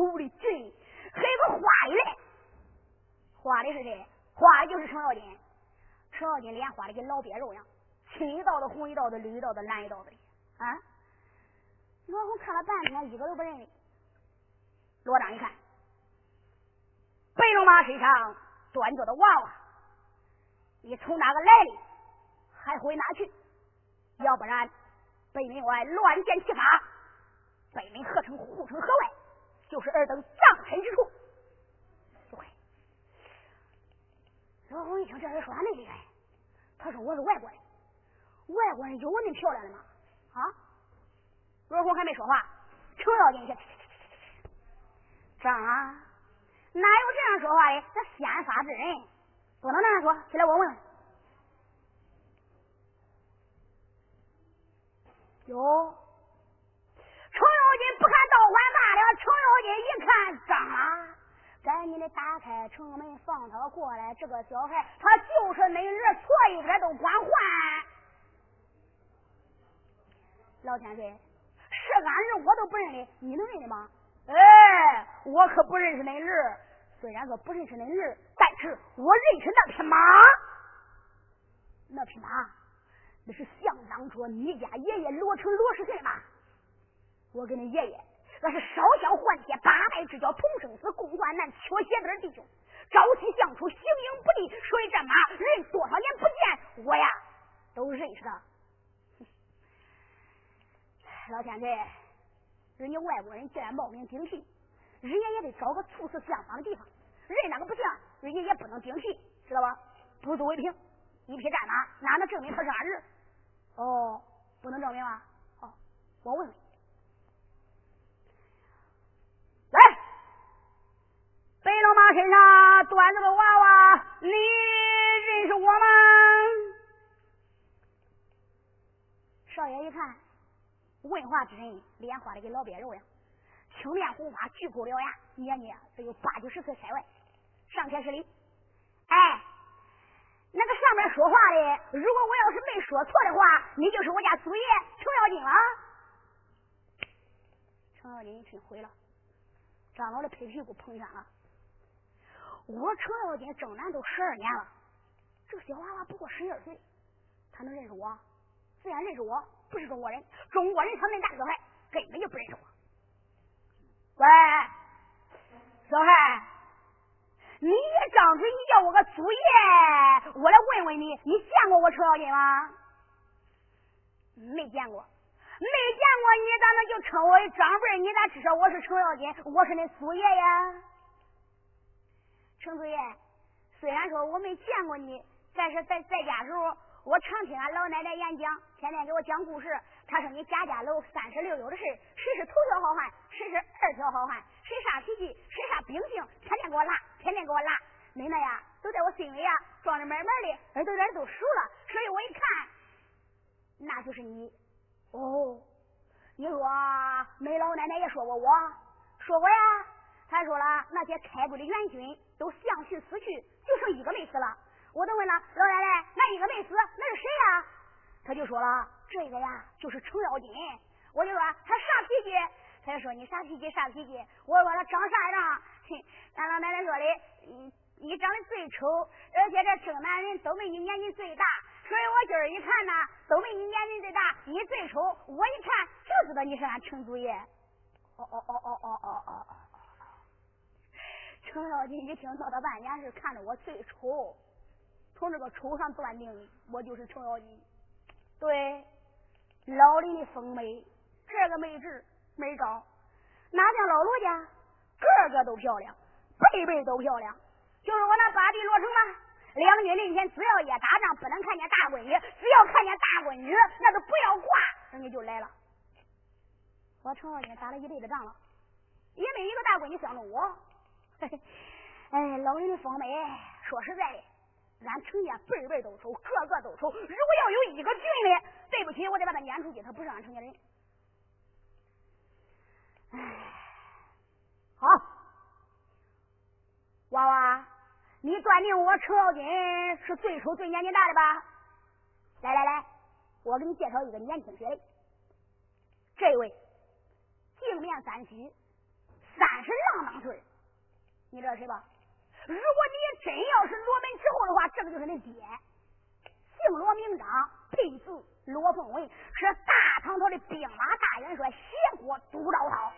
手里劲，还有个画的嘞。画的是谁？画的就是程咬金。程咬金脸画的跟老鳖肉一样，青一道的，红一道的，绿一道的，蓝一道的。啊！罗红看了半天，一个都不认得。罗章一看，白龙马身上端着的娃娃，你从哪个来的？还回哪去？要不然，北门外乱箭齐发，北门何成护城河外，就是尔等葬身之处。罗红一听这人说，他没离开。他说我是外国人，外国人有我那漂亮的吗？啊！罗红还没说话，程咬金去，张啊，哪有这样说话的？那先发制人，不能那样说。起来，我问问。哟，程咬金不看倒换罢了。程咬金一看，张啊！赶紧的打开城门，放他过来。这个小孩，他就是恁儿，错一个都管换。老天岁，是俺儿，我都不认得，你能认得吗？哎，我可不认识恁儿。虽然说不认识恁儿，但是我认识那匹马。那匹马，那是相当着你家爷爷罗成罗世信吧？我跟你爷爷。那是烧香换铁，八拜之交，同生死，共患难，缺鞋子弟兄，朝夕相处，形影不离。所以这马人多少年不见，我呀都认识他。老天爷，人家外国人既然冒名顶替，人家也得找个处事相仿的地方。人那个不像，人家也不能顶替，知道吧？不足为凭，一匹战马哪能证明他是俺人？哦，不能证明啊？好，我问问。身上端着个娃娃，你认识我吗？少爷一看，问话之人脸花的跟老鳖肉样，青面红发，巨口獠牙，年纪得有八九十岁开外。上前是礼，哎，那个上面说话的，如果我要是没说错的话，你就是我家祖爷程咬金了。程咬金一听毁了，张老的拍屁股碰上了。我程咬金征南都十二年了，这个小娃娃不过十一二岁，他能认识我？自然认识我，不是中国人。中国人他那大个孩根本就不认识我。喂，小孩，你一张嘴，你叫我个祖爷，我来问问你，你见过我程咬金吗？没见过，没见过，你咋能就称我长辈？你咋知道我是程咬金？我是你祖爷呀？程祖爷，虽然说我没见过你，但是在在家时候，我常听俺老奶奶演讲，天天给我讲故事。她说你家家楼三十六有的事，谁是头条好汉，谁是二条好汉，谁啥脾气，谁啥秉性，天天给我拉，天天给我拉。奶奶呀，都在我心里呀，装的满满的，耳朵眼都熟了。所以我一看，那就是你。哦，你说梅老奶奶也说过我，说过呀。他说了，那些开国的元勋都相续死去，就剩一个没死了。我都问了老奶奶，那一个没死，那是谁呀？他就说了，这个呀，就是程咬金。我就说他啥脾气？他就说你啥脾气？啥脾气？我说他长啥样？俺老奶奶说的，你你长得最丑，而且这生男人都没你年纪最大，所以我今儿一看呢，都没你年纪最大，你最丑。我一看就知道你是俺程祖爷。哦哦哦哦哦哦哦。程咬金一听，闹他半年是看着我最丑，从这个丑上断定我就是程咬金。对，老李的风美，这个妹纸没招，哪像老罗家，个个都漂亮，辈辈都漂亮。就是我那八弟罗成吧，两军阵前只要一打仗，不能看见大闺女，只要看见大闺女，那就不要挂，人家就来了。我程咬金打了一辈子仗了，也没一个大闺女相中我。哎，老人的风美，说实在的，俺程家辈辈都丑，个个都丑。如果要有一个俊的，对不起，我得把他撵出去，他不是俺程家人。哎，好，娃娃，你断定我程咬金是最丑、最年纪大的吧？来来来，我给你介绍一个年轻些的，这位镜面三须。三十郎你知道谁吧？如果你真要是罗门之后的话，这个就是你爹，姓罗名章，配字罗凤文，是大唐朝的兵马大元帅，协国都招涛。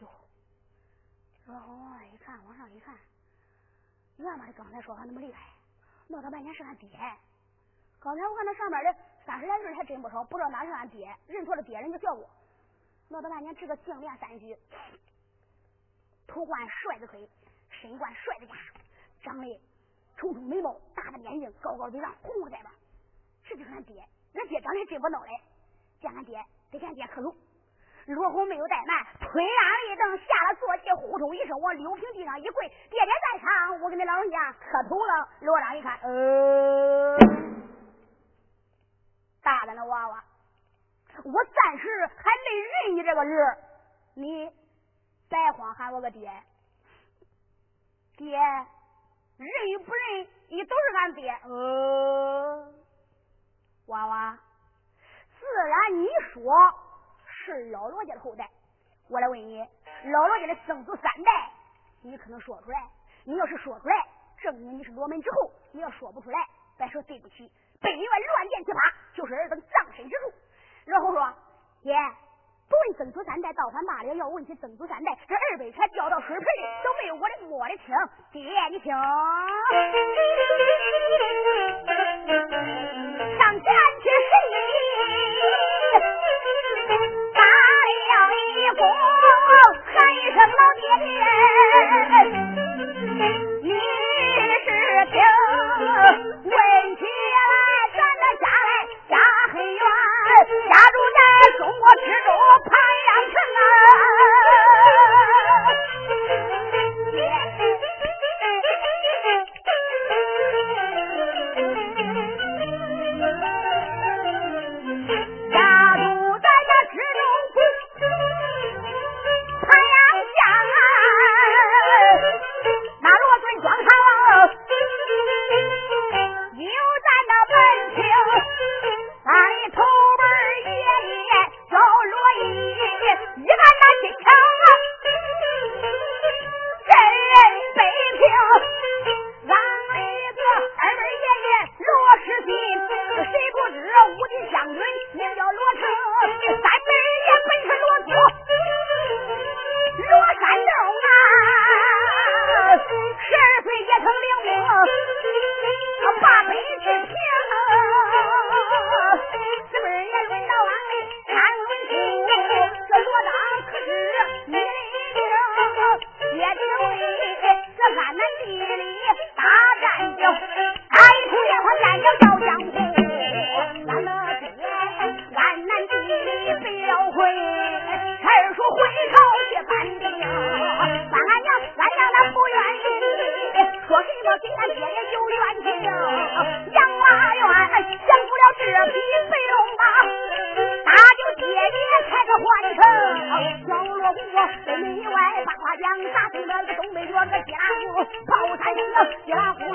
哟，罗红文一看，往上一看，原来刚才说话那么厉害，闹他半天是俺爹。刚才我看那上面的三十来字还真不少，不知道哪是俺爹，认错了爹人就叫我。闹他半天这个净练三虚，头冠帅子盔。身冠帅的甲，长得丑丑眉毛，大大眼睛，高高嘴上，红红腮巴，这就是俺爹。俺爹长得真不孬嘞，见俺爹得俺爹磕头。罗红没有怠慢，推鞍一蹬，下了坐骑，呼通一声往柳平地上一跪，爹爹在上，我给你老人家磕头了。罗章一看，呃，大胆的娃娃，我暂时还没认你这个人，你白慌喊我个爹。爹，认与不认，你都是俺爹。呃，娃娃，自然你说是老罗家的后代，我来问你，老罗家的曾祖三代，你可能说出来？你要是说出来，证明你是罗门之后；你要说不出来，别说对不起，被你们乱箭齐发，就是尔等葬身之处。然后说，爹。不问曾祖三代，倒反罢了；要问起曾祖三代，这二百钱掉到水盆里，都没有我的摸的清。爹，你听，炮山声，铁拉葫芦。